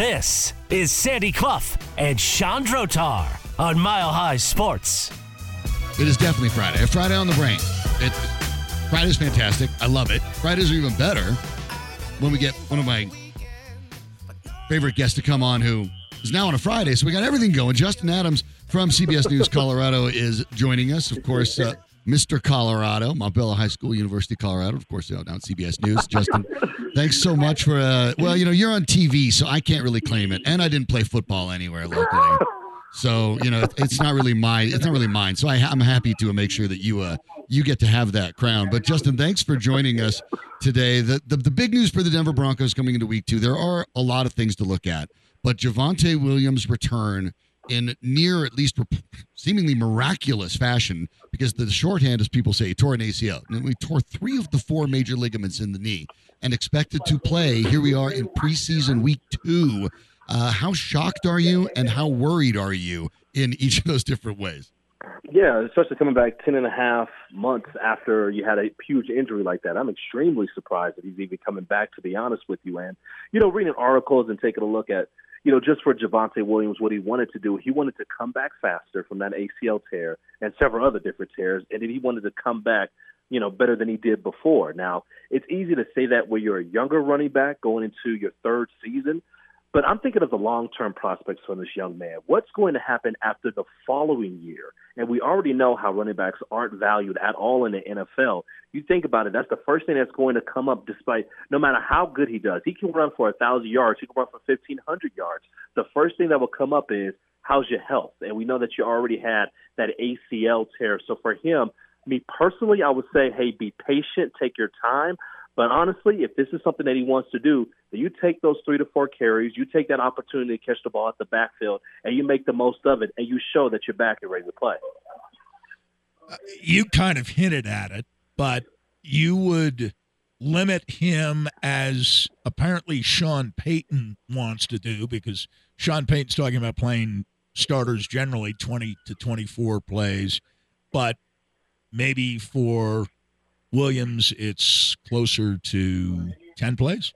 This is Sandy Clough and Sean Drotar on Mile High Sports. It is definitely Friday. A Friday on the brain. It, Friday's fantastic. I love it. Fridays are even better when we get one of my favorite guests to come on who is now on a Friday. So we got everything going. Justin Adams from CBS News Colorado is joining us. Of course, uh, Mr. Colorado, Montbello High School, University of Colorado. Of course, out on CBS News. Justin, thanks so much for. Uh, well, you know, you're on TV, so I can't really claim it, and I didn't play football anywhere locally. So you know, it's not really my, it's not really mine. So I, I'm happy to make sure that you, uh, you get to have that crown. But Justin, thanks for joining us today. The, the the big news for the Denver Broncos coming into Week Two. There are a lot of things to look at, but Javonte Williams' return in near, at least seemingly miraculous fashion, because the shorthand, as people say, he tore an ACL. And we tore three of the four major ligaments in the knee and expected to play. Here we are in preseason week two. Uh, how shocked are you and how worried are you in each of those different ways? Yeah, especially coming back 10 and a half months after you had a huge injury like that. I'm extremely surprised that he's even coming back, to be honest with you. And, you know, reading articles and taking a look at, you know, just for Javonte Williams, what he wanted to do, he wanted to come back faster from that ACL tear and several other different tears. And then he wanted to come back, you know, better than he did before. Now, it's easy to say that when you're a younger running back going into your third season. But I'm thinking of the long term prospects for this young man. What's going to happen after the following year? And we already know how running backs aren't valued at all in the NFL. You think about it, that's the first thing that's going to come up despite no matter how good he does. He can run for a thousand yards, he can run for fifteen hundred yards. The first thing that will come up is how's your health? And we know that you already had that ACL tear. So for him, me personally, I would say, hey, be patient, take your time. But honestly, if this is something that he wants to do, then you take those three to four carries, you take that opportunity to catch the ball at the backfield, and you make the most of it, and you show that you're back and ready to play. Uh, you kind of hinted at it, but you would limit him as apparently Sean Payton wants to do because Sean Payton's talking about playing starters generally 20 to 24 plays, but maybe for Williams, it's closer to 10 plays.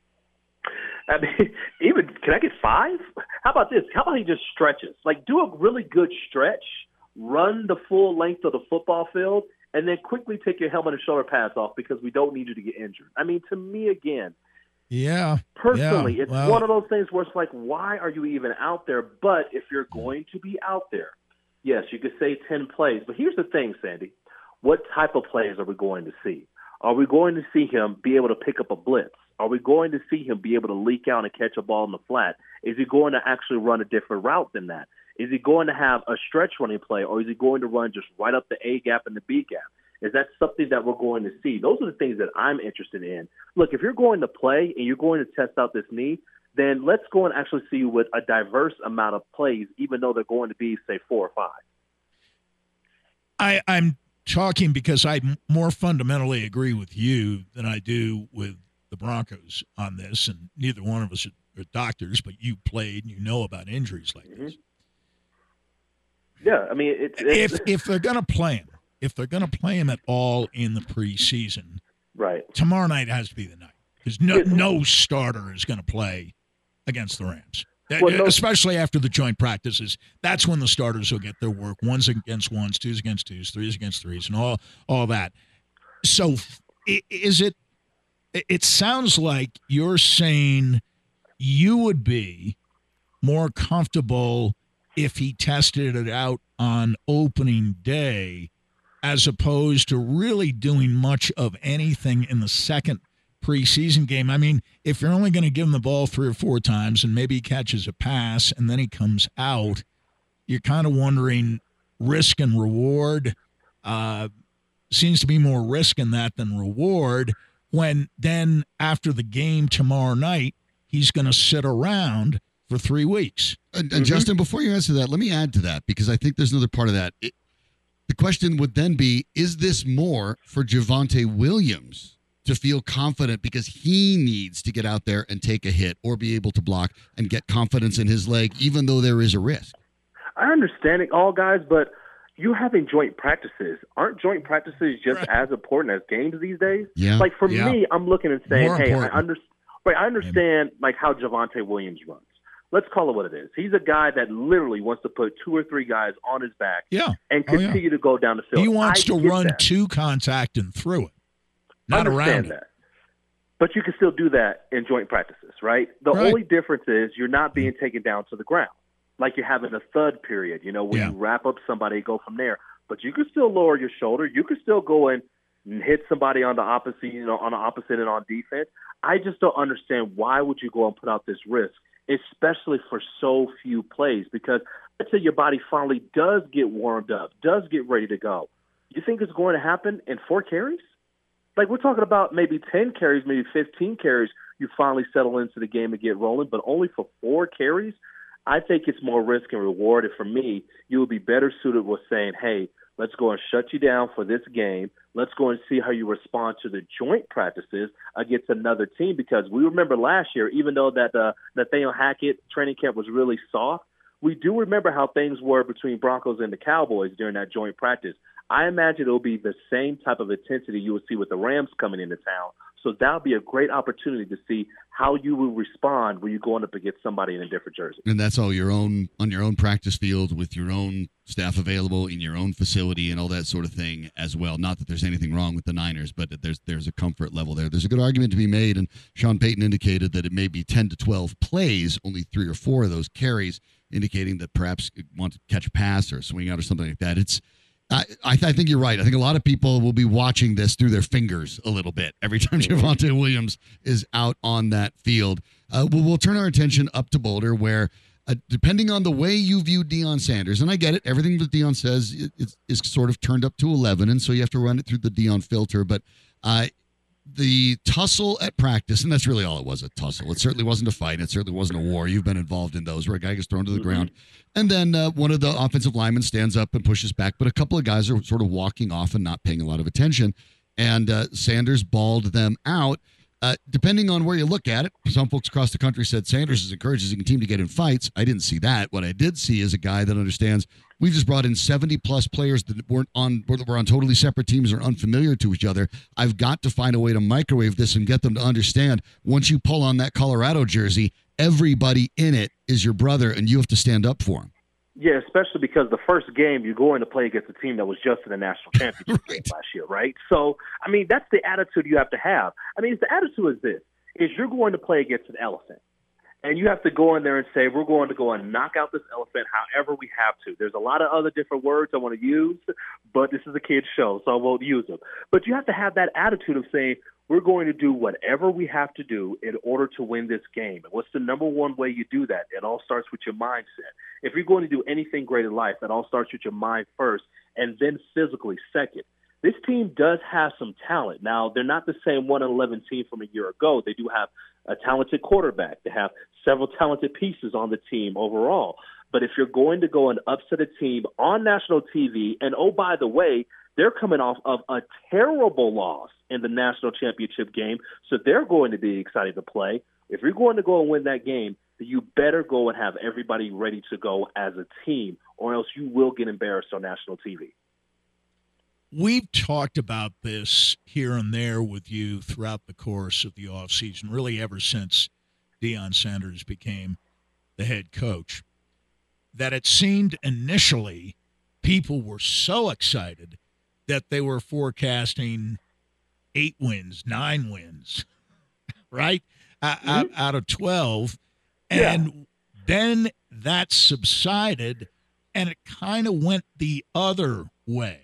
I mean, even can I get five? How about this? How about he just stretches? Like, do a really good stretch, run the full length of the football field, and then quickly take your helmet and shoulder pads off because we don't need you to get injured. I mean, to me, again, yeah. Personally, yeah, it's well, one of those things where it's like, why are you even out there? But if you're going to be out there, yes, you could say 10 plays. But here's the thing, Sandy. What type of plays are we going to see? Are we going to see him be able to pick up a blitz? Are we going to see him be able to leak out and catch a ball in the flat? Is he going to actually run a different route than that? Is he going to have a stretch running play, or is he going to run just right up the A gap and the B gap? Is that something that we're going to see? Those are the things that I'm interested in. Look, if you're going to play and you're going to test out this knee, then let's go and actually see with a diverse amount of plays, even though they're going to be, say, four or five. I, I'm talking because I more fundamentally agree with you than I do with the Broncos on this, and neither one of us are doctors, but you played and you know about injuries like mm-hmm. this. Yeah, I mean, it's, it's, if if they're going to play him, if they're going to play him at all in the preseason, right? Tomorrow night has to be the night because no no starter is going to play against the Rams. Well, no, Especially after the joint practices, that's when the starters will get their work. Ones against ones, twos against twos, threes against threes, and all all that. So, is it? It sounds like you're saying you would be more comfortable if he tested it out on opening day, as opposed to really doing much of anything in the second preseason game. I mean, if you're only going to give him the ball three or four times and maybe he catches a pass and then he comes out, you're kind of wondering risk and reward. Uh, seems to be more risk in that than reward. When then after the game tomorrow night, he's going to sit around for three weeks. And, and mm-hmm. Justin, before you answer that, let me add to that because I think there's another part of that. It, the question would then be: Is this more for Javonte Williams? To feel confident because he needs to get out there and take a hit or be able to block and get confidence in his leg, even though there is a risk. I understand it all, guys, but you're having joint practices. Aren't joint practices just right. as important as games these days? Yeah. Like for yeah. me, I'm looking and saying, More hey, important. I, under- right, I understand like how Javonte Williams runs. let's call it what it is. He's a guy that literally wants to put two or three guys on his back yeah. and continue oh, yeah. to go down the field. He wants I to run that. two contact and through it, not around that. But you can still do that in joint practices, right? The right. only difference is you're not being mm-hmm. taken down to the ground. Like you're having a thud period, you know, where yeah. you wrap up somebody go from there. But you can still lower your shoulder. You can still go and hit somebody on the opposite, you know, on the opposite and on defense. I just don't understand why would you go and put out this risk, especially for so few plays. Because let's say your body finally does get warmed up, does get ready to go. You think it's going to happen in four carries? Like we're talking about maybe ten carries, maybe fifteen carries. You finally settle into the game and get rolling, but only for four carries. I think it's more risk and reward. And for me, you would be better suited with saying, "Hey, Let's go and shut you down for this game. Let's go and see how you respond to the joint practices against another team. Because we remember last year, even though that uh, Nathaniel Hackett training camp was really soft, we do remember how things were between Broncos and the Cowboys during that joint practice. I imagine it'll be the same type of intensity you will see with the Rams coming into town. So that'll be a great opportunity to see how you will respond when you're going up against somebody in a different jersey. And that's all your own on your own practice field with your own staff available in your own facility and all that sort of thing as well. Not that there's anything wrong with the Niners, but there's there's a comfort level there. There's a good argument to be made, and Sean Payton indicated that it may be 10 to 12 plays, only three or four of those carries, indicating that perhaps want to catch a pass or swing out or something like that. It's I, I, th- I, think you're right. I think a lot of people will be watching this through their fingers a little bit every time Javonte Williams is out on that field. Uh, we'll, we'll, turn our attention up to Boulder, where uh, depending on the way you view Deion Sanders, and I get it, everything that Deion says is, is, sort of turned up to 11, and so you have to run it through the Deion filter. But uh, the tussle at practice, and that's really all it was a tussle. It certainly wasn't a fight. It certainly wasn't a war. You've been involved in those where a guy gets thrown to the mm-hmm. ground. And then uh, one of the offensive linemen stands up and pushes back, but a couple of guys are sort of walking off and not paying a lot of attention. And uh, Sanders balled them out. Uh, depending on where you look at it, some folks across the country said Sanders is encouraging team to get in fights. I didn't see that. What I did see is a guy that understands we've just brought in 70 plus players that weren't on were on totally separate teams or unfamiliar to each other. I've got to find a way to microwave this and get them to understand once you pull on that Colorado jersey, everybody in it is your brother and you have to stand up for him. Yeah, especially because the first game you're going to play against a team that was just in the national championship right. last year, right? So, I mean, that's the attitude you have to have. I mean, the attitude is this: is you're going to play against an elephant, and you have to go in there and say, we're going to go and knock out this elephant however we have to. There's a lot of other different words I want to use, but this is a kid's show, so I won't use them. But you have to have that attitude of saying, we're going to do whatever we have to do in order to win this game. And what's the number one way you do that? It all starts with your mindset. If you're going to do anything great in life, it all starts with your mind first and then physically second. This team does have some talent. Now, they're not the same 1 11 team from a year ago. They do have a talented quarterback. to have several talented pieces on the team overall. But if you're going to go and upset a team on national TV, and oh, by the way, they're coming off of a terrible loss in the national championship game, so they're going to be excited to play. If you're going to go and win that game, you better go and have everybody ready to go as a team, or else you will get embarrassed on national TV. We've talked about this here and there with you throughout the course of the offseason, really ever since Deion Sanders became the head coach, that it seemed initially people were so excited that they were forecasting eight wins, nine wins, right? Mm-hmm. Out, out, of 12. And yeah. then that subsided and it kind of went the other way.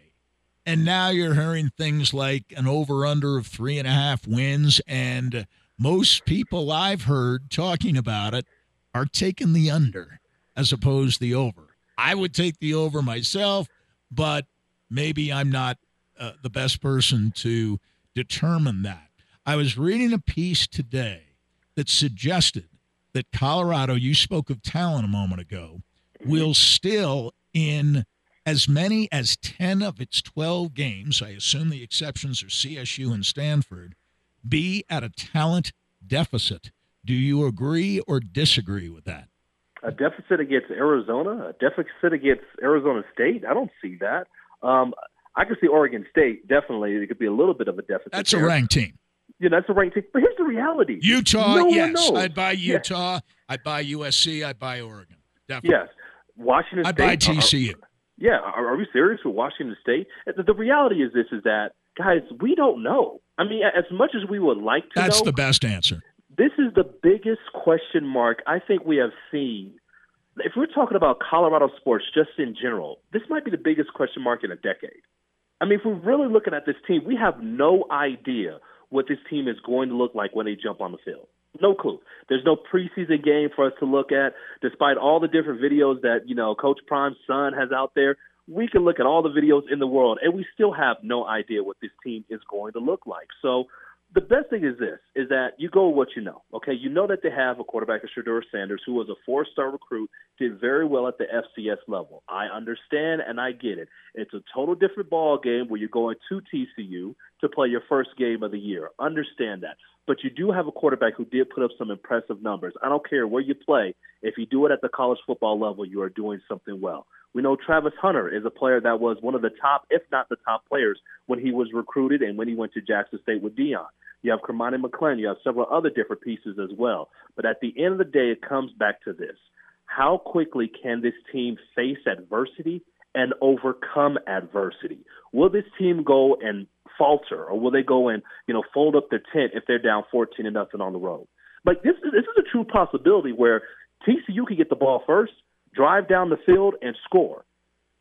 And now you're hearing things like an over under of three and a half wins. And most people I've heard talking about it are taking the under as opposed to the over. I would take the over myself, but maybe I'm not uh, the best person to determine that. I was reading a piece today that suggested that Colorado, you spoke of talent a moment ago, will still, in as many as 10 of its 12 games, I assume the exceptions are CSU and Stanford, be at a talent deficit. Do you agree or disagree with that? A deficit against Arizona, a deficit against Arizona State? I don't see that. Um, I can see Oregon State definitely. It could be a little bit of a deficit. That's there. a ranked team. Yeah, that's a ranked team. But here's the reality: Utah, no yes, I'd buy Utah. Yeah. I buy USC. I buy Oregon. Definitely. Yes, Washington. I State, buy TCU. Are, yeah, are, are we serious with Washington State? The, the reality is this: is that guys, we don't know. I mean, as much as we would like to That's know, the best answer. This is the biggest question mark I think we have seen. If we're talking about Colorado sports just in general, this might be the biggest question mark in a decade. I mean, if we're really looking at this team, we have no idea what this team is going to look like when they jump on the field. No clue. There's no preseason game for us to look at. Despite all the different videos that, you know, Coach Prime's son has out there, we can look at all the videos in the world and we still have no idea what this team is going to look like. So the best thing is this is that you go with what you know. Okay, you know that they have a quarterback, Shedeur Sanders, who was a four-star recruit, did very well at the FCS level. I understand and I get it. It's a total different ball game where you're going to TCU to play your first game of the year. Understand that. But you do have a quarterback who did put up some impressive numbers. I don't care where you play. If you do it at the college football level, you are doing something well. We know Travis Hunter is a player that was one of the top, if not the top players, when he was recruited and when he went to Jackson State with Deion. You have Cormani McClain. You have several other different pieces as well. But at the end of the day, it comes back to this. How quickly can this team face adversity and overcome adversity? Will this team go and falter or will they go and, you know, fold up their tent if they're down 14 to nothing on the road? Like this is, this is a true possibility where TCU can get the ball first, drive down the field and score.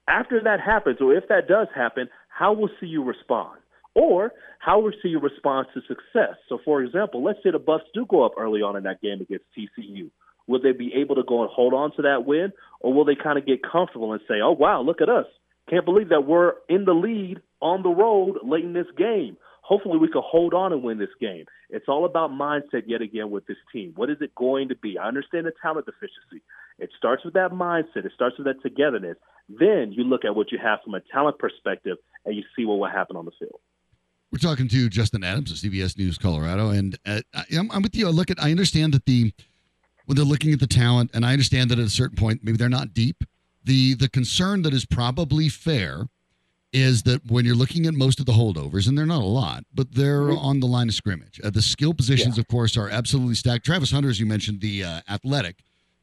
After that happens, or if that does happen, how will CU respond? Or how will CU respond to success? So, for example, let's say the Buffs do go up early on in that game against TCU. Will they be able to go and hold on to that win, or will they kind of get comfortable and say, "Oh wow, look at us! Can't believe that we're in the lead on the road late in this game. Hopefully, we can hold on and win this game." It's all about mindset yet again with this team. What is it going to be? I understand the talent deficiency. It starts with that mindset. It starts with that togetherness. Then you look at what you have from a talent perspective, and you see what will happen on the field. We're talking to Justin Adams of CBS News Colorado, and uh, I'm, I'm with you. I look at, I understand that the when they're looking at the talent, and I understand that at a certain point, maybe they're not deep. The the concern that is probably fair is that when you're looking at most of the holdovers, and they're not a lot, but they're mm-hmm. on the line of scrimmage. Uh, the skill positions, yeah. of course, are absolutely stacked. Travis Hunter, as you mentioned, the uh, athletic,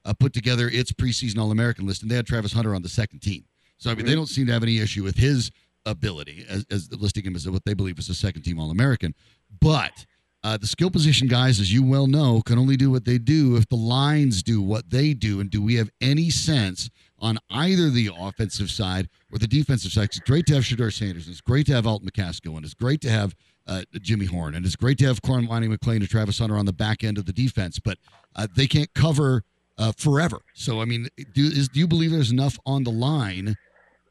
uh, put together its preseason All American list, and they had Travis Hunter on the second team. So I mean, mm-hmm. they don't seem to have any issue with his ability as, as listing him as what they believe is a second team All American. But uh, the skill position guys, as you well know, can only do what they do if the lines do what they do. And do we have any sense on either the offensive side or the defensive side? It's great to have Shedeur Sanders. It's great to have Alton McCaskill. And it's great to have uh, Jimmy Horn. And it's great to have Cornelius McClain and Travis Hunter on the back end of the defense. But uh, they can't cover uh, forever. So, I mean, do, is, do you believe there's enough on the line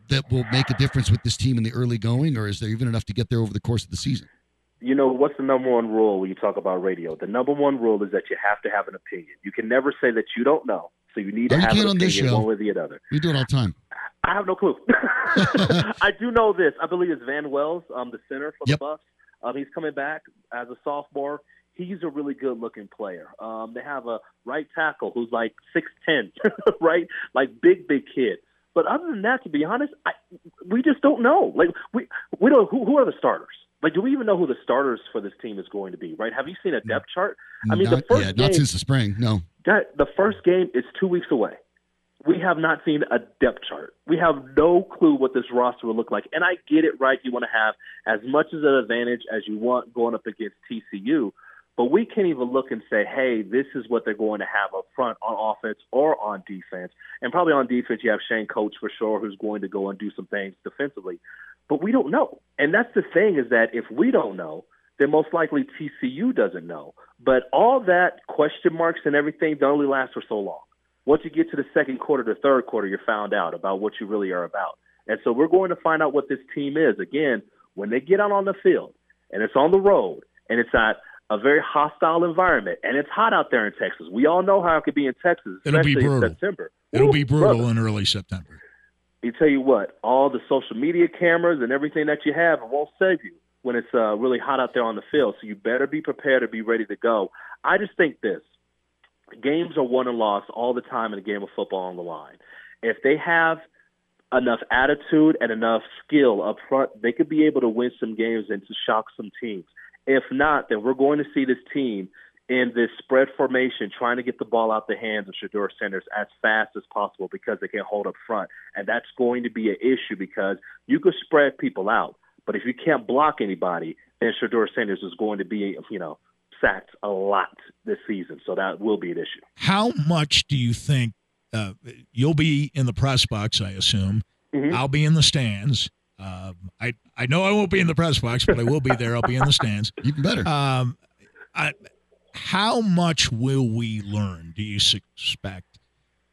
that will make a difference with this team in the early going, or is there even enough to get there over the course of the season? You know, what's the number one rule when you talk about radio? The number one rule is that you have to have an opinion. You can never say that you don't know, so you need to oh, have an opinion one way or the other. We do it all the time. I have no clue. I do know this. I believe it's Van Wells, um, the center for yep. the Buffs. Um, he's coming back as a sophomore. He's a really good looking player. Um, they have a right tackle who's like six ten, right? Like big, big kid. But other than that, to be honest, I, we just don't know. Like we we don't who, who are the starters. Like, do we even know who the starters for this team is going to be? Right? Have you seen a depth chart? I mean, not, the first yeah, game, not since the spring. No, that, the first game is two weeks away. We have not seen a depth chart. We have no clue what this roster will look like. And I get it, right? You want to have as much as an advantage as you want going up against TCU. But we can't even look and say, hey, this is what they're going to have up front on offense or on defense. And probably on defense, you have Shane Coach for sure, who's going to go and do some things defensively. But we don't know. And that's the thing is that if we don't know, then most likely TCU doesn't know. But all that question marks and everything, they only last for so long. Once you get to the second quarter, the third quarter, you're found out about what you really are about. And so we're going to find out what this team is. Again, when they get out on the field and it's on the road and it's at a very hostile environment, and it's hot out there in Texas. We all know how it could be in Texas, especially It'll be brutal. in September. It'll Ooh, be brutal brother. in early September. You tell you what, all the social media cameras and everything that you have, it won't save you when it's uh, really hot out there on the field. So you better be prepared to be ready to go. I just think this: games are won and lost all the time in a game of football on the line. If they have enough attitude and enough skill up front, they could be able to win some games and to shock some teams. If not, then we're going to see this team in this spread formation, trying to get the ball out the hands of Shedeur Sanders as fast as possible because they can't hold up front. And that's going to be an issue because you could spread people out, but if you can't block anybody, then Shedeur Sanders is going to be, you know, sacked a lot this season. So that will be an issue. How much do you think uh, you'll be in the press box? I assume mm-hmm. I'll be in the stands. Uh, I I know I won't be in the press box, but I will be there. I'll be in the stands. Even better. Um, I, how much will we learn? Do you suspect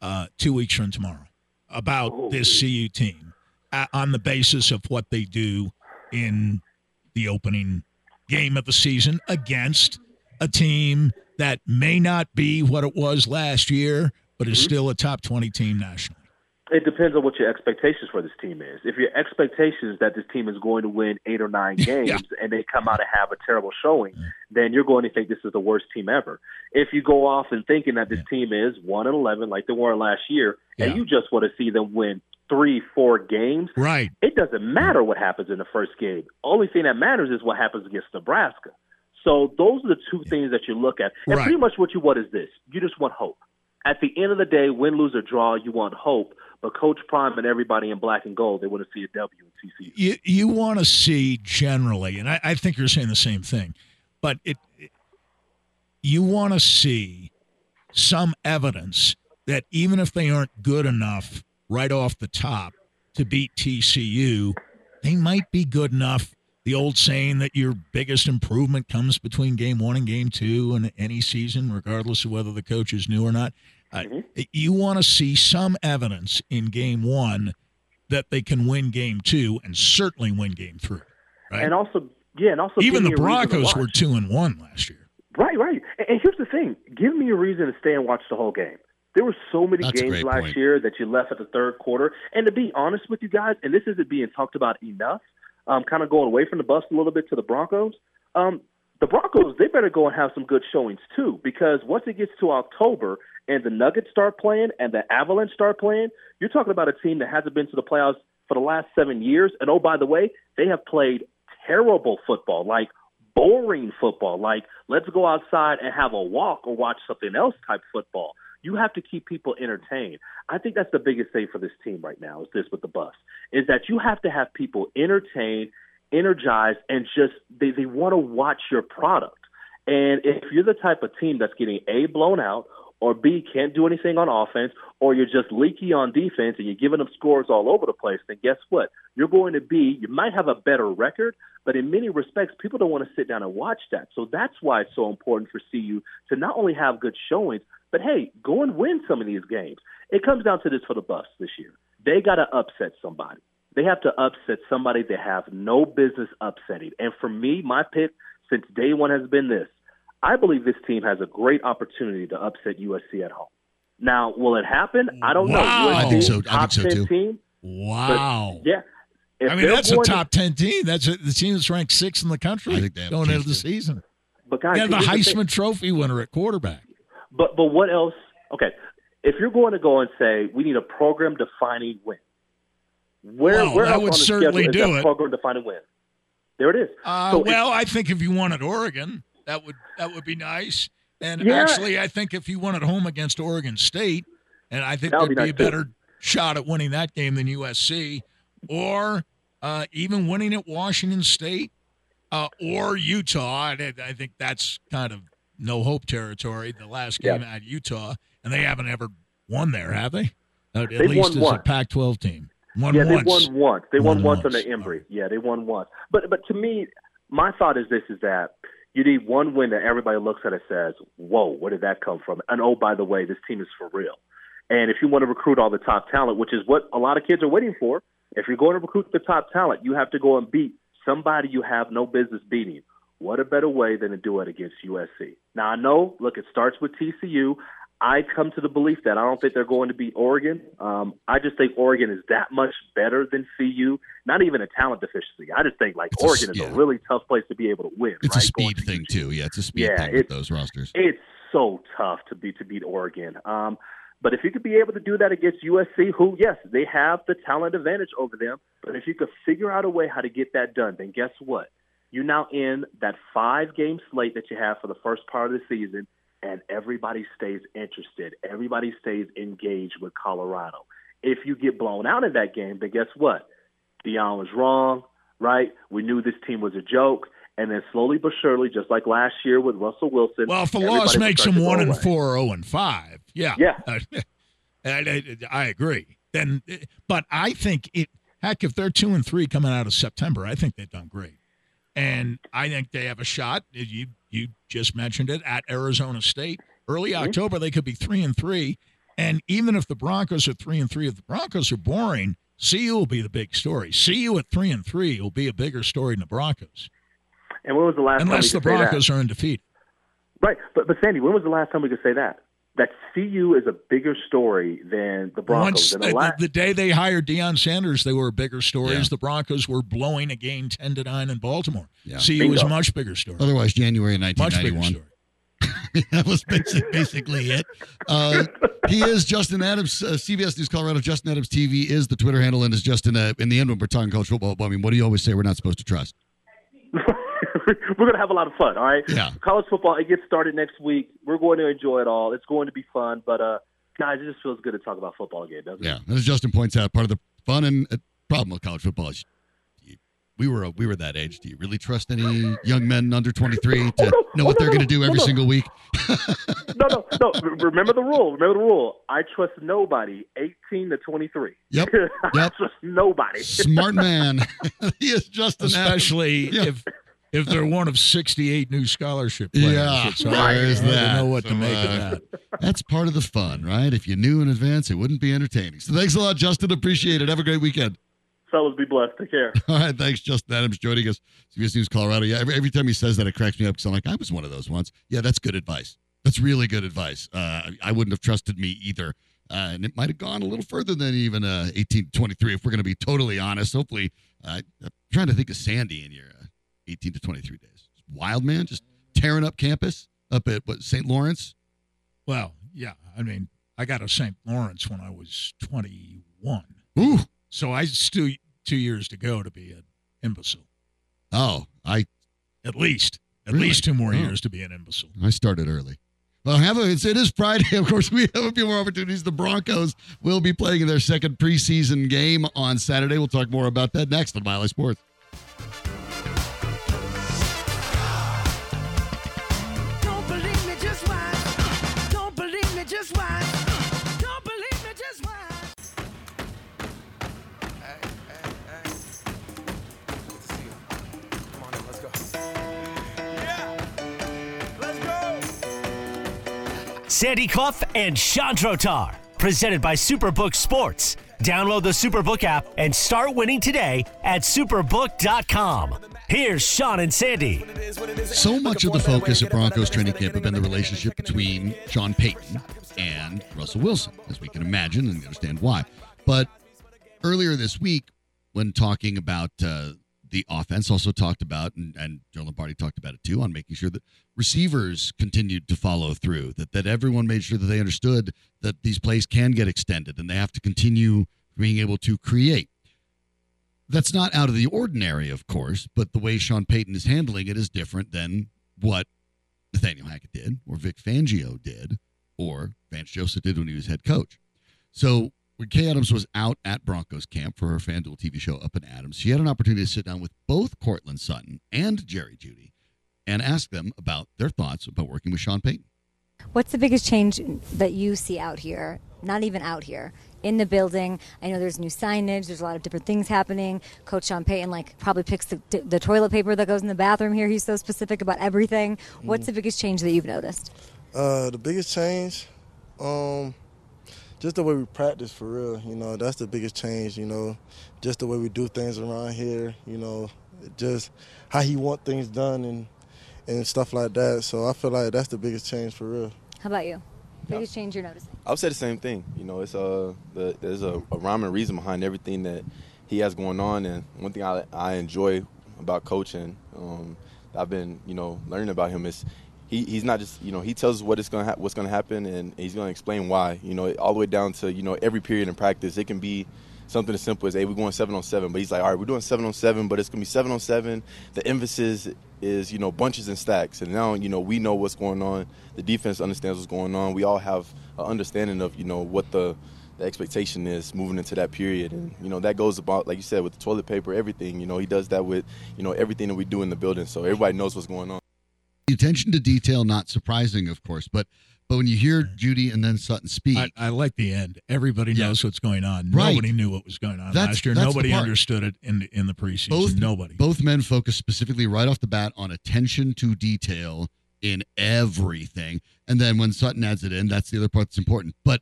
uh, two weeks from tomorrow about oh, this CU team uh, on the basis of what they do in the opening game of the season against a team that may not be what it was last year, but is mm-hmm. still a top 20 team nationally? It depends on what your expectations for this team is. If your expectations that this team is going to win eight or nine games yeah. and they come out and have a terrible showing, yeah. then you're going to think this is the worst team ever. If you go off and thinking that this yeah. team is one and eleven like they were last year, and you just want to see them win three, four games, right? It doesn't matter what happens in the first game. Only thing that matters is what happens against Nebraska. So those are the two things that you look at. And right. pretty much what you want is this: you just want hope. At the end of the day, win, lose, or draw, you want hope. But Coach Prime and everybody in black and gold, they want to see a W in TCU. You, you want to see generally, and I, I think you're saying the same thing, but it, it you want to see some evidence that even if they aren't good enough right off the top to beat TCU, they might be good enough the old saying that your biggest improvement comes between game one and game two in any season, regardless of whether the coach is new or not. Uh, mm-hmm. You want to see some evidence in game one that they can win game two and certainly win game three. Right? And also, yeah, and also even the Broncos were two and one last year. Right, right. And here's the thing: give me a reason to stay and watch the whole game. There were so many That's games last point. year that you left at the third quarter. And to be honest with you guys, and this isn't being talked about enough, um, kind of going away from the Buffs a little bit to the Broncos. Um, the Broncos, they better go and have some good showings too, because once it gets to October and the Nuggets start playing and the Avalanche start playing, you're talking about a team that hasn't been to the playoffs for the last seven years. And oh, by the way, they have played terrible football, like boring football, like let's go outside and have a walk or watch something else type football. You have to keep people entertained. I think that's the biggest thing for this team right now is this with the Buffs, is that you have to have people entertained, energized, and just they, they want to watch your product. And if you're the type of team that's getting A, blown out, or B, can't do anything on offense, or you're just leaky on defense and you're giving them scores all over the place, then guess what? You're going to be, you might have a better record, but in many respects, people don't want to sit down and watch that. So that's why it's so important for CU to not only have good showings, but hey, go and win some of these games. It comes down to this for the Buffs this year. They got to upset somebody. They have to upset somebody they have no business upsetting. And for me, my pick since day one has been this. I believe this team has a great opportunity to upset USC at home. Now, will it happen? I don't wow. know. USC, I think so. I think so too. Team, wow. yeah. I mean, that's a top to, 10 team. That's a, the team that's ranked sixth in the country going into the season. But guys, yeah, the Heisman Trophy winner at quarterback. But but what else? Okay, if you're going to go and say we need a program defining win, where well, where that would on the certainly do it. program defining win? There it is. Uh, so well, I think if you wanted Oregon, that would that would be nice. And yeah. actually, I think if you won at home against Oregon State, and I think there'd be, be nice a better too. shot at winning that game than USC, or uh, even winning at Washington State uh, or Utah. I, I, think that's kind of no hope territory. The last game yeah. at Utah, and they haven't ever won there, have they? At, They've least as a Pac-12 team. Won yeah, once. they won once. They won, won once on the Embry. Right. Yeah, they won once. But but to me, my thought is this: is that you need one win that everybody looks at and says, "Whoa, where did that come from?" And oh, by the way, this team is for real. And if you want to recruit all the top talent, which is what a lot of kids are waiting for, if you're going to recruit the top talent, you have to go and beat somebody you have no business beating. What a better way than to do it against USC? Now, I know, look, it starts with TCU. I come to the belief that I don't think they're going to beat Oregon. Um, I just think Oregon is that much better than CU. Not even a talent deficiency. I just think like it's Oregon a, yeah. is a really tough place to be able to win. It's right? a speed to thing too. Yeah, it's a speed yeah, thing with those rosters. It's so tough to beat to beat Oregon. Um, but if you could be able to do that against USC, who yes, they have the talent advantage over them. But if you could figure out a way how to get that done, then guess what? You're now in that five game slate that you have for the first part of the season, and everybody stays interested. Everybody stays engaged with Colorado. If you get blown out in that game, then guess what? Deion was wrong, right? We knew this team was a joke. And then slowly but surely, just like last year with Russell Wilson. Well, if the loss makes them one and four, zero oh and five, yeah, yeah, I, I, I agree. Then, but I think it. Heck, if they're two and three coming out of September, I think they've done great, and I think they have a shot. You you just mentioned it at Arizona State. Early mm-hmm. October, they could be three and three, and even if the Broncos are three and three, if the Broncos are boring, CU will be the big story. CU at three and three will be a bigger story than the Broncos. And when was the last Unless the Broncos are undefeated. Right, but but Sandy, when was the last time we could say that? That CU is a bigger story than the Broncos. Once, the, last... the, day they hired Deion Sanders, they were a bigger story. Yeah. the Broncos were blowing a game ten to nine in Baltimore. Yeah. CU Bingo. was a much bigger story. Otherwise, January 1991. that was basically it. Uh, he is Justin Adams, uh, CBS News Colorado. Justin Adams TV is the Twitter handle, and is Justin. Uh, in the end, when we're talking college football, I mean, what do you always say we're not supposed to trust? we're gonna have a lot of fun. All right. Yeah. College football it gets started next week. We're going to enjoy it all. It's going to be fun. But uh, guys, it just feels good to talk about football again, doesn't yeah. it? Yeah. As Justin points out, part of the fun and uh, problem with college football is we were we were that age. Do you really trust any young men under 23 to know what they're going to do every single week? no, no, no. Remember the rule. Remember the rule. I trust nobody 18 to 23. Yep. I yep. trust nobody. Smart man. he is just especially if if they're one of 68 new scholarship players. Yeah, it's hard, right. to know what so, to make uh, of that. That's part of the fun, right? If you knew in advance, it wouldn't be entertaining. So thanks a lot, Justin. Appreciate it. Have a great weekend. Fellas, be blessed. Take care. All right. Thanks, Justin Adams joining us. CBS News Colorado. Yeah, every, every time he says that, it cracks me up because I'm like, I was one of those once. Yeah, that's good advice. That's really good advice. Uh, I wouldn't have trusted me either. Uh, and it might have gone a little further than even uh, 18 to 23, if we're going to be totally honest. Hopefully, uh, I'm trying to think of Sandy in your uh, 18 to 23 days wild man just tearing up campus up at what St. Lawrence. Well, yeah, I mean, I got to St. Lawrence when I was 21. Ooh. So I still two years to go to be an imbecile. Oh, I at least at really? least two more oh. years to be an imbecile. I started early. Well, have a, it's, it is Friday. Of course, we have a few more opportunities. The Broncos will be playing in their second preseason game on Saturday. We'll talk more about that next on Mile High Sports. Sandy Clough and Sean Drotar. Presented by Superbook Sports. Download the Superbook app and start winning today at superbook.com. Here's Sean and Sandy. So much of the focus at Broncos training camp have been the relationship between Sean Payton and Russell Wilson, as we can imagine and understand why. But earlier this week, when talking about uh, the offense also talked about, and, and Joe Lombardi talked about it too, on making sure that receivers continued to follow through, that, that everyone made sure that they understood that these plays can get extended and they have to continue being able to create. That's not out of the ordinary, of course, but the way Sean Payton is handling it is different than what Nathaniel Hackett did, or Vic Fangio did, or Vance Joseph did when he was head coach. So when Kay Adams was out at Broncos camp for her FanDuel TV show Up in Adams, she had an opportunity to sit down with both Courtland Sutton and Jerry Jeudy and ask them about their thoughts about working with Sean Payton. What's the biggest change that you see out here? Not even out here in the building. I know there's new signage. There's a lot of different things happening. Coach Sean Payton like probably picks the, the toilet paper that goes in the bathroom here. He's so specific about everything. What's mm. the biggest change that you've noticed? Uh, the biggest change, um, just the way we practice for real. You know, that's the biggest change. You know, just the way we do things around here. You know, just how he want things done and and stuff like that. So I feel like that's the biggest change for real. How about you? Biggest change you're noticing? I would say the same thing. You know, it's a the, there's a, a rhyme and reason behind everything that he has going on, and one thing I, I enjoy about coaching, um, I've been you know learning about him is he, he's not just you know he tells us going ha- what's going to happen and he's going to explain why you know all the way down to you know every period in practice it can be something as simple as, hey, we're going seven on seven. But he's like, all right, we're doing seven on seven, but it's gonna be seven on seven. The emphasis is, you know, bunches and stacks. And now, you know, we know what's going on. The defense understands what's going on. We all have an understanding of, you know, what the the expectation is moving into that period. And, you know, that goes about, like you said, with the toilet paper, everything. You know, he does that with, you know, everything that we do in the building. So everybody knows what's going on. Attention to detail, not surprising, of course, but but when you hear Jeudy and then Sutton speak, I, I like the end. Everybody Yeah. knows what's going on. Right. Nobody knew what was going on That's- last year. Nobody understood it in the, in the preseason. both Nobody. both men focus specifically right off the bat on attention to detail in everything, and then when Sutton adds it in, that's the other part that's important. But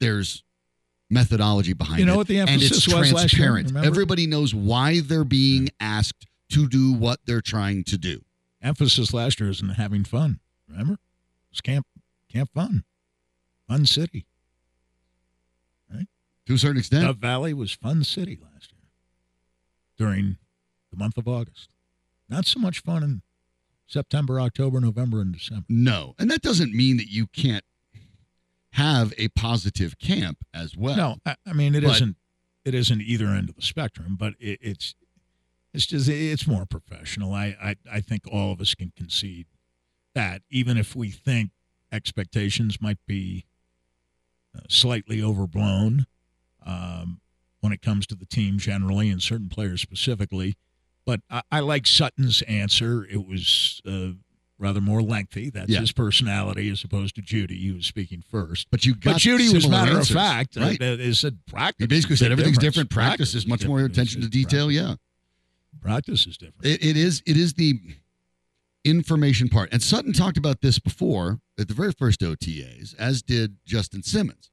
there's methodology behind it. You know what the and emphasis it's was last year, transparent. Everybody knows why they're being asked to do what they're trying to do. Emphasis last year is in having fun. Remember? it's camp camp fun. Fun city. Right? To a certain extent, the Valley was fun city last year during the month of August. Not so much fun in September, October, November, and December. no, and that doesn't mean that you can't have a positive camp as well. No, I, I mean it not It isn't either end of the spectrum, but it, it's it's just it's more professional. I, I I think all of us can concede that, even if we think expectations might be uh, slightly overblown um, when it comes to the team generally and certain players specifically. But I, I like Sutton's answer. It was uh, rather more lengthy. That's Yeah. his personality as opposed to Jeudy, who was speaking first. But you got But Jeudy was matter answers, of fact. right? Uh, is said practice. He basically said everything's difference. different. Practice is much more attention to detail. Yeah, Practice is different. it, it is. It is the information part. And Sutton talked about this before at the very first OTAs, as did Justin Simmons,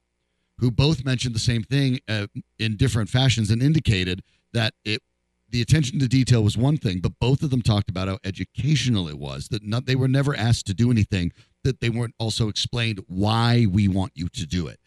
who both mentioned the same thing uh, in different fashions and indicated that it the attention to detail was one thing, but both of them talked about how educational it was. That not, they were never asked to do anything that they weren't also explained why we want you to do it.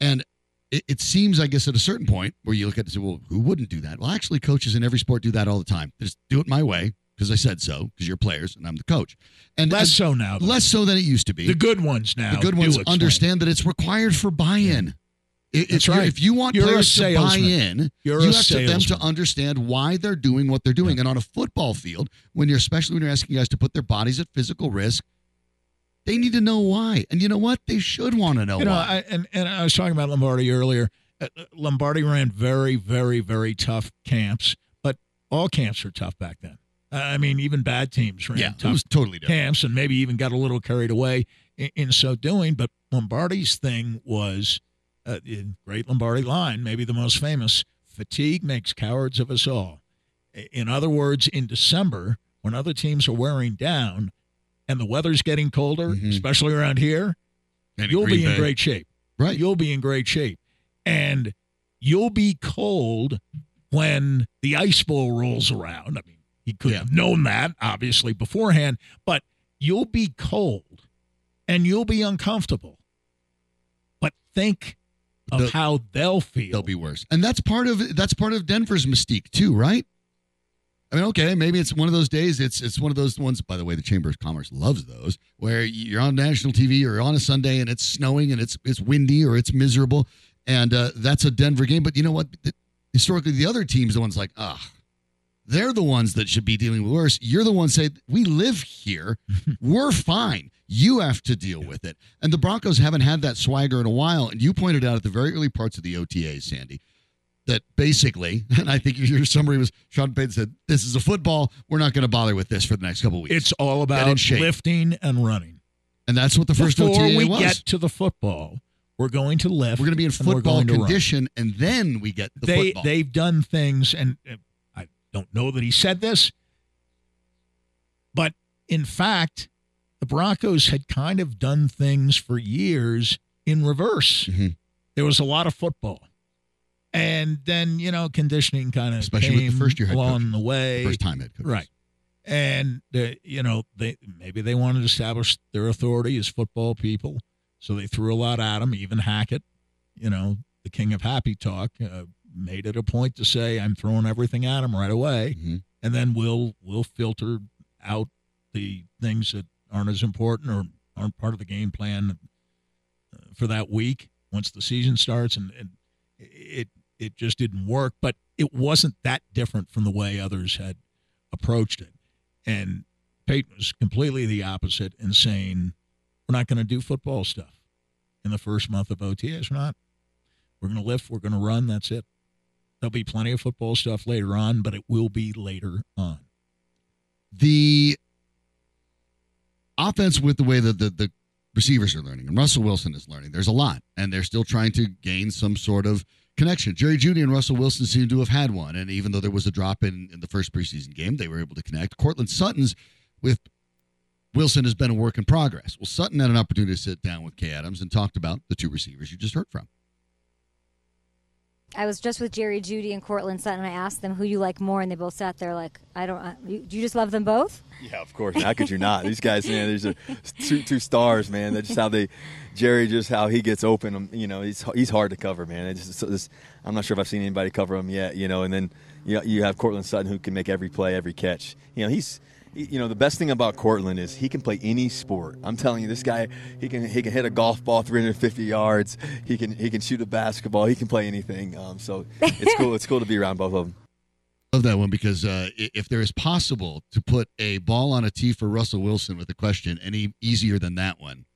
And it, it seems, I guess, at a certain point where you look at it and say, well, who wouldn't do that? Well, actually, coaches in every sport do that all the time. They just do it my way because I said so, because you're players and I'm the coach. And Less and so now. though. less so than it used to be. The good ones now. The good ones understand that it's required for buy-in. If, That's you're- right. if you want You're players to buy in, You're you have to, them to understand why they're doing what they're doing. And on a football field, when you're especially when you're asking guys to put their bodies at physical risk, they need to know why. And you know what? They should want to know You know, why. I, and and I was talking about Lombardi earlier. Uh, Lombardi ran very, very, very tough camps, but all camps were tough back then. Uh, I mean, even bad teams ran yeah, it was totally different. camps, and maybe even got a little carried away in, in so doing. But Lombardi's thing was uh, in great Lombardi line, maybe the most famous: "Fatigue makes cowards of us all." In other words, in December, when other teams are wearing down, and the weather's getting colder, Mhm. especially around here, And you'll be in Bay. great shape. Right. You'll be in great shape. And you'll be cold when the ice bowl rolls around. I mean, he could Yeah. have known that, obviously, beforehand, but you'll be cold and you'll be uncomfortable. But think of how they'll feel. They'll be worse. And that's part of that's part of Denver's mystique too, right? I mean, okay, maybe it's one of those days. It's it's one of those ones. By the way, the Chamber of Commerce loves those, where you're on national TV or on a Sunday and it's snowing and it's it's windy or it's miserable, and uh, that's a Denver game. But you know what? Historically, the other teams, the ones like, ah, they're the ones that should be dealing with worse. You're the ones say we live here, we're fine. You have to deal with it. And the Broncos haven't had that swagger in a while. And you pointed out at the very early parts of the OTA, Sandy, that basically, and I think your summary was Sean Payton said, "This is a football. We're not going to bother with this for the next couple of weeks." it's all about lifting and running. and that's what the first Before OTA we was. get to the football, we're going to lift. we're going to be in football going to run. condition, and then we get the they football. they've done things, and uh, I don't know that he said this, but in fact, the Broncos had kind of done things for years in reverse. Mhm. There was a lot of football, and then you know conditioning kind of Especially with the first-year head along coach. the way, first time head coach. right? And uh, you know they maybe they wanted to establish their authority as football people, so they threw a lot at him. Even Hackett, you know, the king of happy talk, uh, made it a point to say, "I'm throwing everything at him right away," Mhm. and then we'll we'll filter out the things that aren't as important or aren't part of the game plan uh, for that week once the season starts. And, and it it just didn't work. But it wasn't that different from the way others had approached it. And Payton was completely the opposite in saying, we're not going to do football stuff in the first month of OTAs. We're not. We're going to lift, we're going to run, that's it. There'll be plenty of football stuff later on, but it will be later on. The offense with the way that the, the receivers are learning and Russell Wilson is learning, there's a lot, and they're still trying to gain some sort of connection. Jerry Jeudy and Russell Wilson seem to have had one, and even though there was a drop in, in the first preseason game, they were able to connect. Courtland Sutton's with Wilson has been a work in progress. Well, Sutton had an opportunity to sit down with Kay Adams and talked about the two receivers you just heard from. I was just with Jerry Jeudy and Courtland Sutton. And I asked them who you like more, and they both sat there like, "I don't. You, do you just love them both?" Yeah, of course. How could you not? These guys, man, these are two, two stars, man. That's just how they, Jerry, just how he gets open. Um, you know, he's he's hard to cover, man. Just, I'm not sure if I've seen anybody cover him yet. You know, and then you you have Courtland Sutton who can make every play, every catch. You know, he's you know the best thing about Courtland is he can play any sport. I'm telling you, this guy he can he can hit a golf ball 350 yards. He can he can shoot a basketball. He can play anything. Um, so it's cool. it's cool to be around both of them. Love that one because uh, if there is possible to put a ball on a tee for Russell Wilson with a question any easier than that one,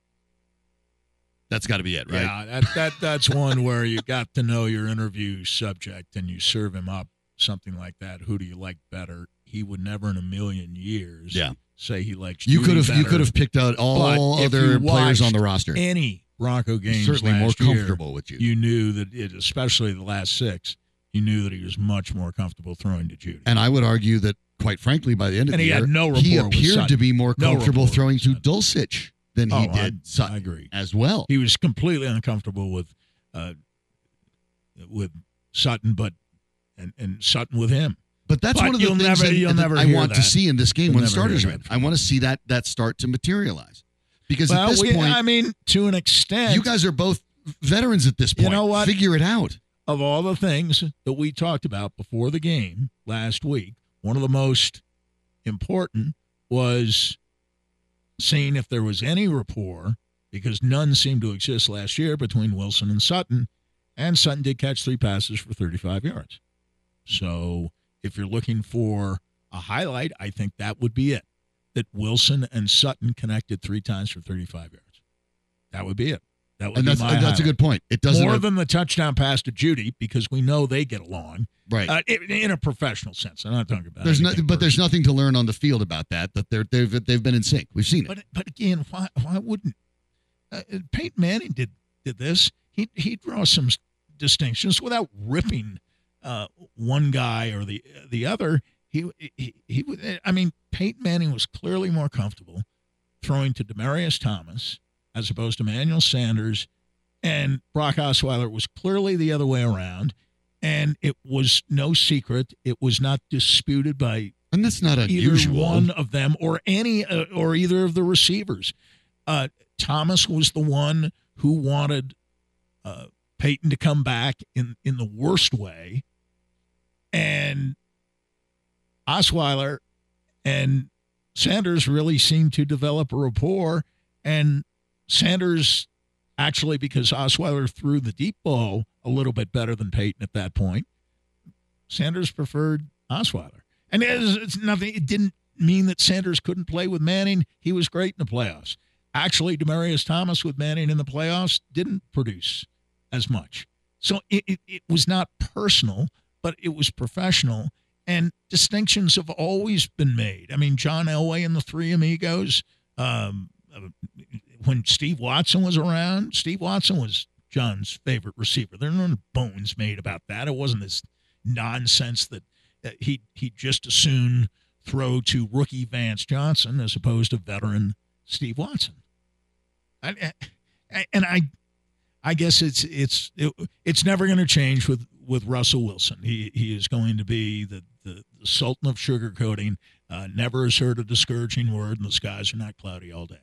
that's got to be it, right? Yeah, that, that that's one where you got to know your interview subject and you serve him up something like that. Who do you like better? He would never in a million years yeah. say he likes. You could have better. you could have picked out all other players on the roster. Any Bronco games certainly more comfortable year, with you. You knew that it, especially the last six. You knew that he was much more comfortable throwing to Jeudy. And I would argue that, quite frankly, by the end of and the he year, no he appeared to be more comfortable no throwing to Dulcich than he oh, did I, Sutton I agree. as well. He was completely uncomfortable with uh, with Sutton, but and, and Sutton with him. But that's but one of the things never, that, that I want that. to see in this game you'll when the starters are. I want to see that that start to materialize. Because well, at this we, point, I mean, to an extent, you guys are both veterans at this point. You know what? Figure it out. Of all the things that we talked about before the game last week, one of the most important was seeing if there was any rapport, because none seemed to exist last year between Wilson and Sutton, and Sutton did catch three passes for 35 yards. So if you're looking for a highlight, I think that would be it. That Wilson and Sutton connected three times for 35 yards. That would be it. That would and that's, my and that's a good point. It doesn't more have, than the touchdown pass to Jeudy because we know they get along, right? Uh, in, in, a professional sense. I'm not talking about. There's but there's nothing to learn on the field about that. That they're they've they've been in sync. We've seen it. But but again, why why wouldn't uh, Peyton Manning did did this? He he draws some distinctions without ripping uh, one guy or the the other. He, he he I mean, Peyton Manning was clearly more comfortable throwing to Demaryius Thomas as opposed to Manuel Sanders, and Brock Osweiler was clearly the other way around. And it was no secret; it was not disputed by and that's not either unusual. one of them or any uh, or either of the receivers. Uh, Thomas was the one who wanted uh, Peyton to come back in in the worst way, and Osweiler and Sanders really seemed to develop a rapport. And Sanders actually, because Osweiler threw the deep ball a little bit better than Peyton at that point, Sanders preferred Osweiler. And it's, it's nothing. It didn't mean that Sanders couldn't play with Manning. He was great in the playoffs. Actually, Demaryius Thomas with Manning in the playoffs didn't produce as much. So it, it, it was not personal, but it was professional. And distinctions have always been made. I mean, John Elway and the Three Amigos. Um, when Steve Watson was around, Steve Watson was John's favorite receiver. There are no bones made about that. It wasn't this nonsense that he he just as soon throw to rookie Vance Johnson as opposed to veteran Steve Watson. I, and I, I guess it's it's it, it's never going to change with with Russell Wilson. He he is going to be the the, the sultan of sugarcoating. Uh, never has heard a discouraging word, and the skies are not cloudy all day.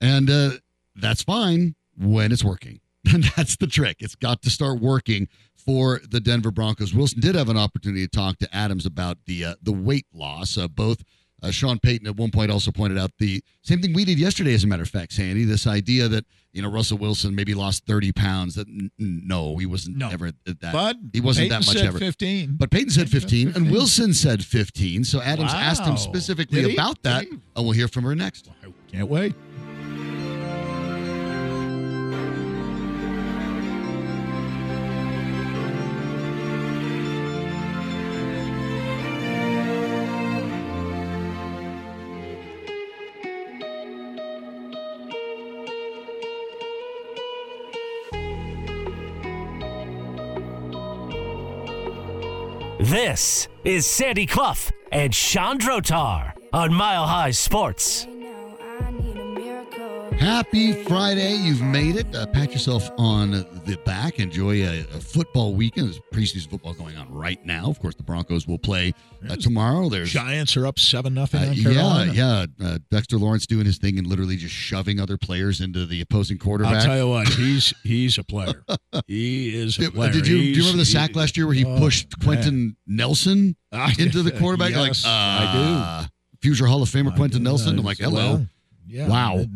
And uh, that's fine when it's working. And that's the trick. It's got to start working for the Denver Broncos. Wilson did have an opportunity to talk to Adams about the uh, the weight loss. Uh, both Uh, Sean Payton at one point also pointed out the same thing we did yesterday, as a matter of fact, Sandy. This idea that you know Russell Wilson maybe lost thirty pounds. That no, he wasn't No. ever that. But he wasn't Payton that much said ever. 15. But Payton said Payton said 15, and Wilson said 15. So Adams asked him specifically about that, and we'll hear from her next. I can't wait. This is Sandy Clough and Sean Drotar on Mile High Sports. Happy Friday. You've made it. Uh, pat yourself on the back. Enjoy a, a football weekend. There's preseason football going on right now. Of course, the Broncos will play uh, tomorrow. There's Giants are up seven nothing Uh, yeah, yeah. Uh, Dexter Lawrence doing his thing and literally just shoving other players into the opposing quarterback. I'll tell you what, he's he's a player. He is a Did, player. did you do you remember the sack last year where he Oh, pushed Quenton Nelson into the quarterback? like, Yes, uh, I do. Future Hall of. Famer Quenton I do. Nelson. Uh, I'm like, well, hello. yeah. Wow.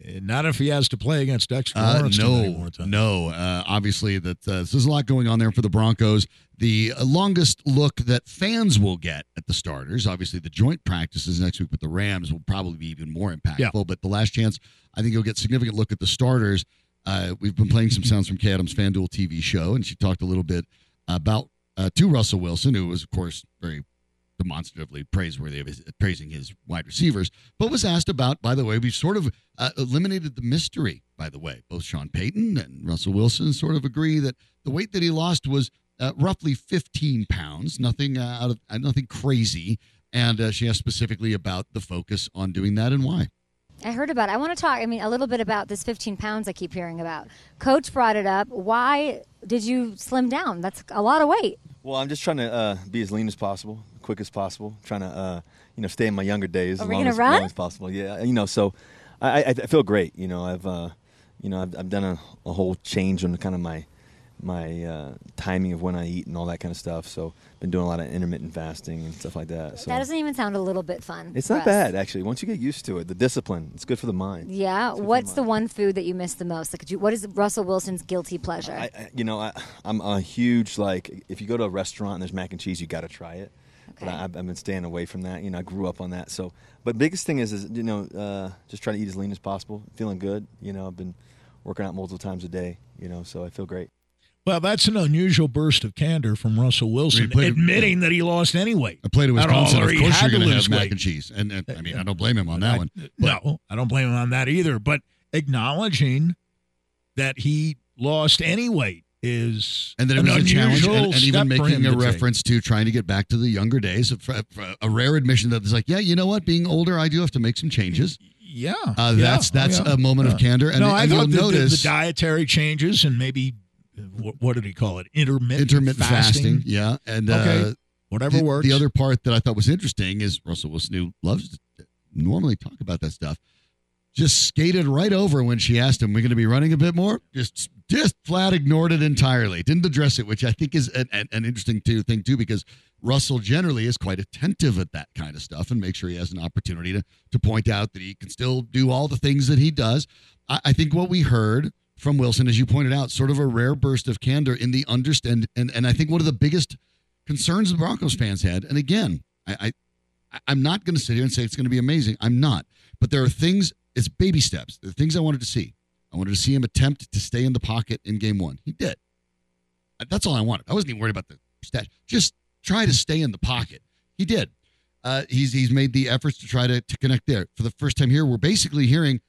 Not if he has to play against Dexter Uh, no, no. Uh, obviously, that uh, there's a lot going on there for the Broncos. The longest look that fans will get at the starters, obviously, the joint practices next week with the Rams will probably be even more impactful. Yeah. But the last chance, I think you'll get significant look at the starters. Uh, we've been playing some sounds from Kay Adams' FanDuel TV show, and she talked a little bit about uh, to Russell Wilson, who was, of course, very demonstratively praiseworthy of his, praising his wide receivers, but was asked about, by the way, we've sort of uh, eliminated the mystery, by the way. Both Sean Payton and Russell Wilson sort of agree that the weight that he lost was uh, roughly 15 pounds, nothing uh, out of uh, nothing crazy. And uh, she asked specifically about the focus on doing that and why. I heard about it. I want to talk, I mean, a little bit about this 15 pounds I keep hearing about. Coach brought it up. Why did you slim down? That's a lot of weight. Well, I'm just trying to uh, be as lean as possible, quick as possible. Trying to, uh, you know, stay in my younger days Are as long as, long as possible. Yeah, you know, so I, I, I feel great. You know, I've, uh, you know, I've, I've done a, a whole change on kind of my my uh, timing of when I eat and all that kind of stuff. So, been doing a lot of intermittent fasting and stuff like that. So That doesn't even sound a little bit fun. it's not us. bad actually. Once you get used to it, the discipline, it's good for the mind. Yeah. It's good for What's the mind. one food that you miss the most? Like, could you, what is Russell Wilson's guilty pleasure? I, I, you know, I, I'm a huge like. If you go to a restaurant and there's mac and cheese, you got to try it. But Okay. I, I've been staying away from that. You know, I grew up on that. So, but biggest thing is, is you know, uh, just try to eat as lean as possible. Feeling good. You know, I've been working out multiple times a day. You know, so I feel great. Well, that's an unusual burst of candor from Russell Wilson, played- admitting that he lost anyway. I played at At all, Wisconsin. or Of he course, had you're going to lose have mac and cheese, and, and I mean, I don't blame him on that I- one. No, I don't blame him on that either. But acknowledging that he lost any weight is and then it an was a challenge, and, and even step for him making a to take. reference to trying to get back to the younger days. A, a rare admission that it's like, yeah, you know what? Being older, I do have to make some changes. Yeah, Uh, yeah, that's oh, that's yeah. a moment of candor, and, no, I and you'll the, the- notice the, dietary changes and maybe uh, what, did he call it? Intermittent, intermittent fasting. Yeah, and Okay, uh, whatever the, works. the other part that I thought was interesting is Russell Wilson, who loves to normally talk about that stuff, just skated right over when she asked him, "We're going to be running a bit more." Just just flat ignored it entirely. Didn't address it, which I think is an, an, interesting too, thing too, because Russell generally is quite attentive at that kind of stuff and make sure he has an opportunity to to point out that he can still do all the things that he does. I, I think what we heard from Wilson, as you pointed out, sort of a rare burst of candor in the understand, and and I think one of the biggest concerns the Broncos fans had, and again, I, I I'm not going to sit here and say it's going to be amazing. I'm not, but there are things. It's baby steps. Are things I wanted to see. I wanted to see him attempt to stay in the pocket in game one. He did. That's all I wanted. I wasn't even worried about the stat. Just try to stay in the pocket. He did. Uh, he's he's made the efforts to try to, to connect there. For the first time here, we're basically hearing,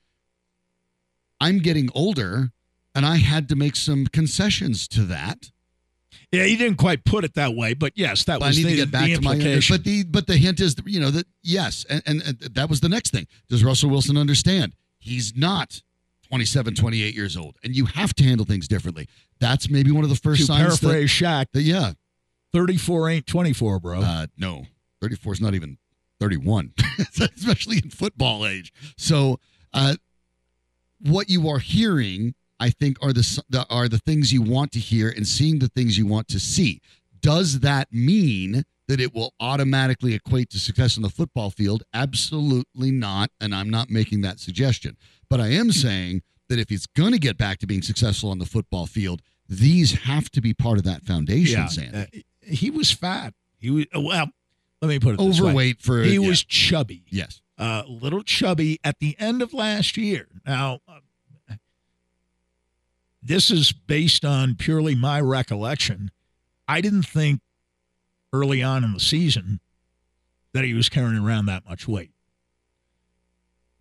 I'm getting older, and I had to make some concessions to that. yeah, he didn't quite put it that way, but yes, that But I was need the, to get back to my but the but the hint is you know that yes and, and, and that was the next thing does Russell Wilson understand he's not 27 28 years old and you have to handle things differently that's maybe one of the first to signs that, paraphrase Shaq, that yeah 34 ain't 24, bro. uh, no 34 is not even 31 especially in football age so uh, what you are hearing I think are the, the are the things you want to hear and seeing the things you want to see does that mean that it will automatically equate to success on the football field? Absolutely not. And I'm not making that suggestion. But I am saying that if he's going to get back to being successful on the football field, these have to be part of that foundation, yeah, Sandy. uh, he was fat. He was well. Let me put it overweight for he yeah. was chubby. Yes, a uh, little chubby at the end of last year. Now, uh, this is based on purely my recollection. I didn't think early on in the season that he was carrying around that much weight.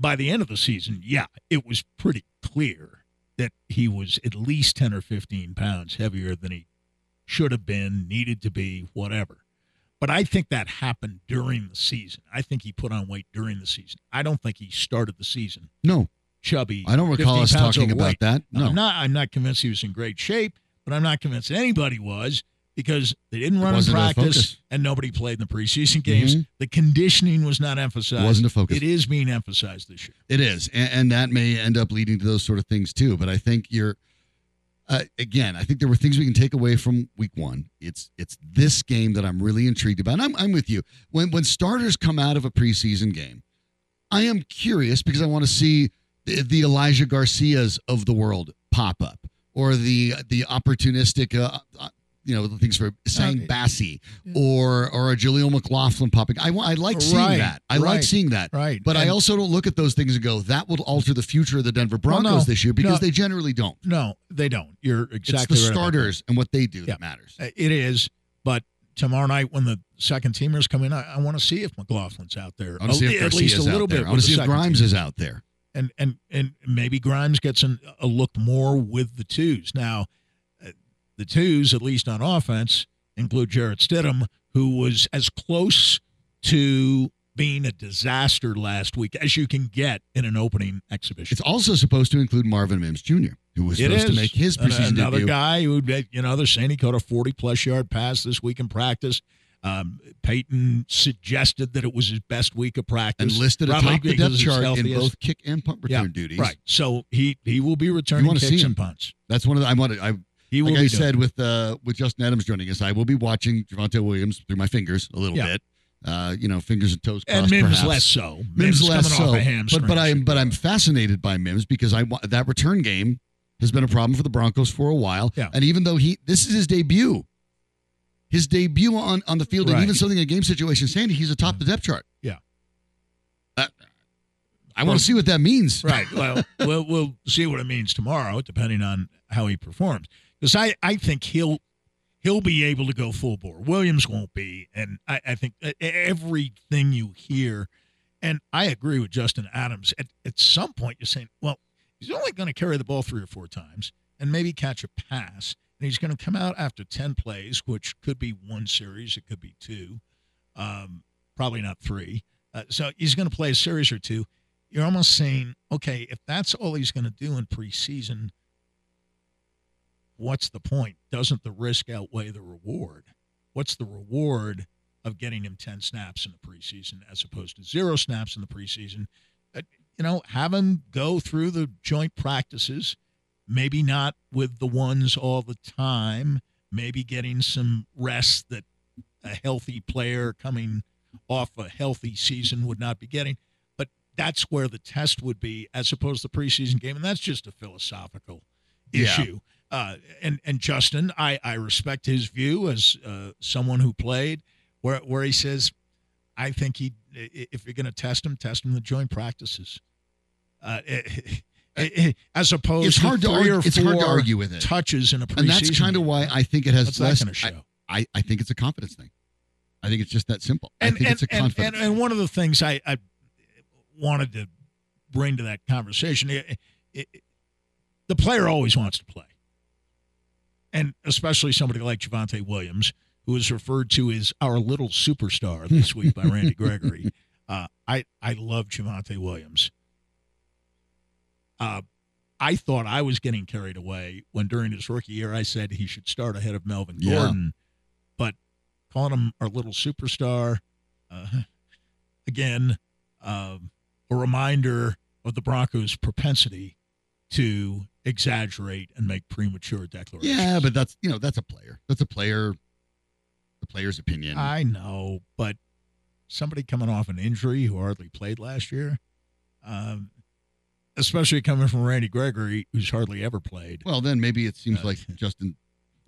By the end of the season, yeah, it was pretty clear that he was at least 10 or 15 pounds heavier than he should have been, needed to be, whatever. But I think that happened during the season. I think he put on weight during the season. I don't think he started the season. No. Chubby. I don't recall us talking about that. No. I'm not I'm not convinced he was in great shape, but I'm not convinced anybody was because they didn't run in practice and nobody played in the preseason games. Mm-hmm. The conditioning was not emphasized. It wasn't a focus. It is being emphasized this year. It is, and, and, that may end up leading to those sort of things too. But I think you're, uh, again, I think there were things we can take away from Week One. It's it's this game that I'm really intrigued about. And I'm I'm with you. When when starters come out of a preseason game, I am curious because I want to see the, the Elijah Garcias of the world pop up or the the opportunistic uh, you know the things for saying Bassey or or a Jaleel McLaughlin popping. I want. I like seeing right, that. I right, like seeing that. Right. But and, I also don't look at those things and go that will alter the future of the Denver Broncos well, no, this year because no, they generally don't. No, they don't. You're exactly right. it's the right starters and what they do yeah. that matters. It is, but tomorrow night when the second teamers come in, I, I want to see if McLaughlin's out there. I want to see if at least a little bit. I want to see if Grimes team. is out there. And and and maybe Grimes gets an, a look more with the twos. Now, uh, the twos, at least on offense, include Jarrett Stidham, who was as close to being a disaster last week as you can get in an opening exhibition. It's also supposed to include Marvin Mims Jr., who was it supposed is. to make his preseason Another debut. guy who, you know, they're saying he caught a 40 plus yard pass this week in practice. Um, Payton suggested that it was his best week of practice and listed Probably atop the depth chart in both kick and punt return Yeah, duties. Right. So he he will be returning kicks and punts. That's one of the I wanted. I He will like I said with uh with Justin Adams joining us, I will be watching Javonte Williams through my fingers a little Yeah. bit. Uh, you know, fingers and toes it. and. Mims perhaps. less so. Mims, less so. but but I'm but I'm fascinated by Mims because I that return game has been a problem for the Broncos for a while. Yeah. And even though he this is his debut, his debut on on the field and even something in a game situation, Sandy, he's atop the depth chart. Yeah. Uh, I want to see what that means. right. Well, we'll we'll see what it means tomorrow, depending on how he performs. Because I, I think he'll he'll be able to go full bore. Williams won't be, and I, I think everything you hear, and I agree with Justin Adams. At at some point, you're saying, well, he's only going to carry the ball three or four times and maybe catch a pass, and he's going to come out after ten plays, which could be one series, it could be two, um, probably not three. Uh, so he's going to play a series or two you're almost saying, okay, if that's all he's going to do in preseason, what's the point? Doesn't the risk outweigh the reward? What's the reward of getting him 10 snaps in the preseason as opposed to zero snaps in the preseason? Uh, you know, have him go through the joint practices, maybe not with the ones all the time, maybe getting some rest that a healthy player coming off a healthy season would not be getting But that's where the test would be as opposed to the preseason game and that's just a philosophical Yeah. Uh, and and justin i i respect his view as uh, someone who played where where he says i think he if you're going to test him test him the joint practices uh, as opposed It's hard to argue, it's hard to argue with it. touches in a preseason and that's kind of why I think it has What's that less. gonna show? I, I, I think it's a confidence thing. I think it's just that simple. and, I think and, it's a and- confidence. And, and, one of the things I, I wanted to bring to that conversation, it, it, the player always wants to play, and especially somebody like Javonte Williams, who is referred to as our little superstar this week by Randy Gregory. Uh, I I love Javonte Williams. Uh, I thought I was getting carried away when during his rookie year I said he should start ahead of Melvin Yeah. Gordon, but calling him our little superstar, uh, again, um, a reminder of the Broncos' propensity to exaggerate and make premature declarations. yeah, but that's you know that's a player. That's a player the player's opinion. I know, but somebody coming off an injury who hardly played last year, um, especially coming from Randy Gregory, who's hardly ever played. Well, then maybe it seems Uh, like Justin.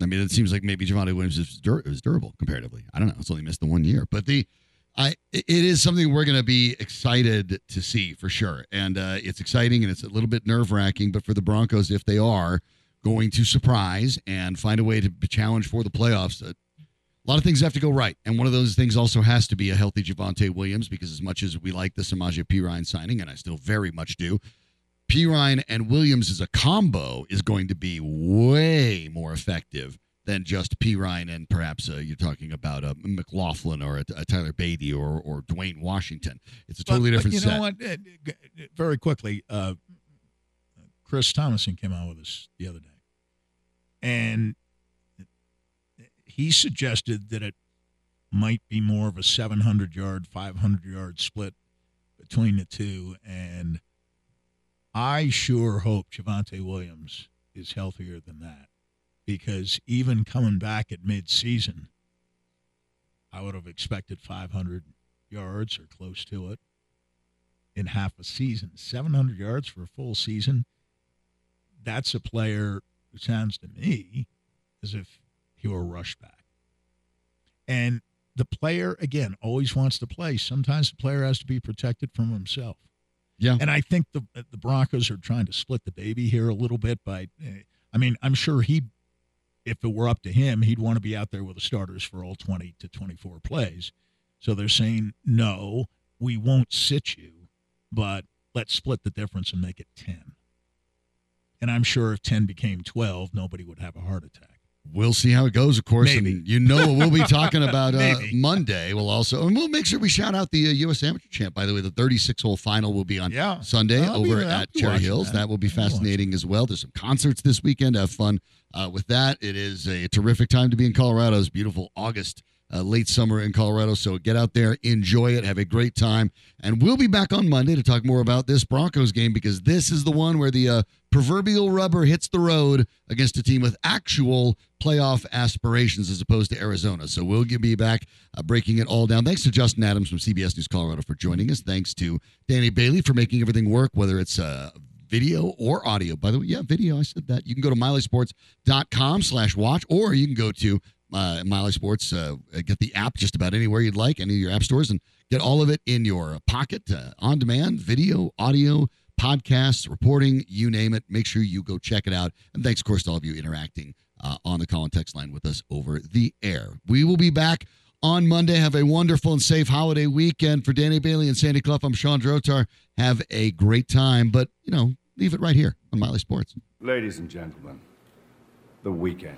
I mean, it seems like maybe Javonte Williams is, dur- is durable comparatively. I don't know. It's only missed the one year, but the I it is something we're going to be excited to see for sure, and uh, it's exciting and it's a little bit nerve wracking. But for the Broncos, if they are going to surprise and find a way to challenge for the playoffs, uh, a lot of things have to go right, and one of those things also has to be a healthy Javonte Williams because as much as we like the Samaje Perine signing, and I still very much do, Perine and Williams as a combo is going to be way more effective than just Perine and perhaps uh, you're talking about a McLaughlin or a, a Tyler Badie or or Dwayne Washington. It's a totally But- but different you set. know what? Uh, Very quickly, uh, Chris Tomasson came out with us the other day, and he suggested that it might be more of a 700 yard, 500 yard split between the two, and I sure hope Javonte Williams is healthier than that, because even coming back at midseason, I would have expected 500 yards or close to it in half a season. 700 yards for a full season. That's a player who sounds to me as if he were rushed back. And the player, again, always wants to play. Sometimes the player has to be protected from himself. Yeah. And I think the the Broncos are trying to split the baby here a little bit by eh, I mean, I'm sure he if it were up to him, he'd want to be out there with the starters for all 20 to 24 plays. So they're saying, "No, we won't sit you, but let's split the difference and make it 10." And I'm sure if 10 became 12, nobody would have a heart attack. We'll see how it goes, of course. Maybe. And you know what we'll be talking about uh, Monday. We'll also, and we'll make sure we shout out the uh, U.S. Amateur Champ. By the way, the 36 hole final will be on Yeah. Sunday I'll over at Cherry Hills. that. That. will be fascinating as well. There's some concerts this weekend. Have fun uh, with that. It is a terrific time to be in Colorado. It's beautiful August. Uh, late summer in Colorado. So get out there, enjoy it, have a great time. And we'll be back on Monday to talk more about this Broncos game because this is the one where the uh, proverbial rubber hits the road against a team with actual playoff aspirations as opposed to Arizona. So we'll be back uh, breaking it all down. Thanks to Justin Adams from CBS News Colorado for joining us. Thanks to Danny Bailey for making everything work, whether it's uh, video or audio. By the way, yeah, video. I said that. You can go to milehighsports.com slash watch, or you can go to uh, Mile High Sports, uh, get the app just about anywhere you'd like, any of your app stores, and get all of it in your pocket, uh, on demand, video, audio, podcasts, reporting, you name it. Make sure you go check it out. And thanks, of course, to all of you interacting uh, on the call and text line with us over the air. We will be back on Monday. Have a wonderful and safe holiday weekend. For Danny Bailey and Sandy Clough, I'm Sean Drotar. Have a great time, but, you know, leave it right here on Mile High Sports. Ladies and gentlemen, the weekend.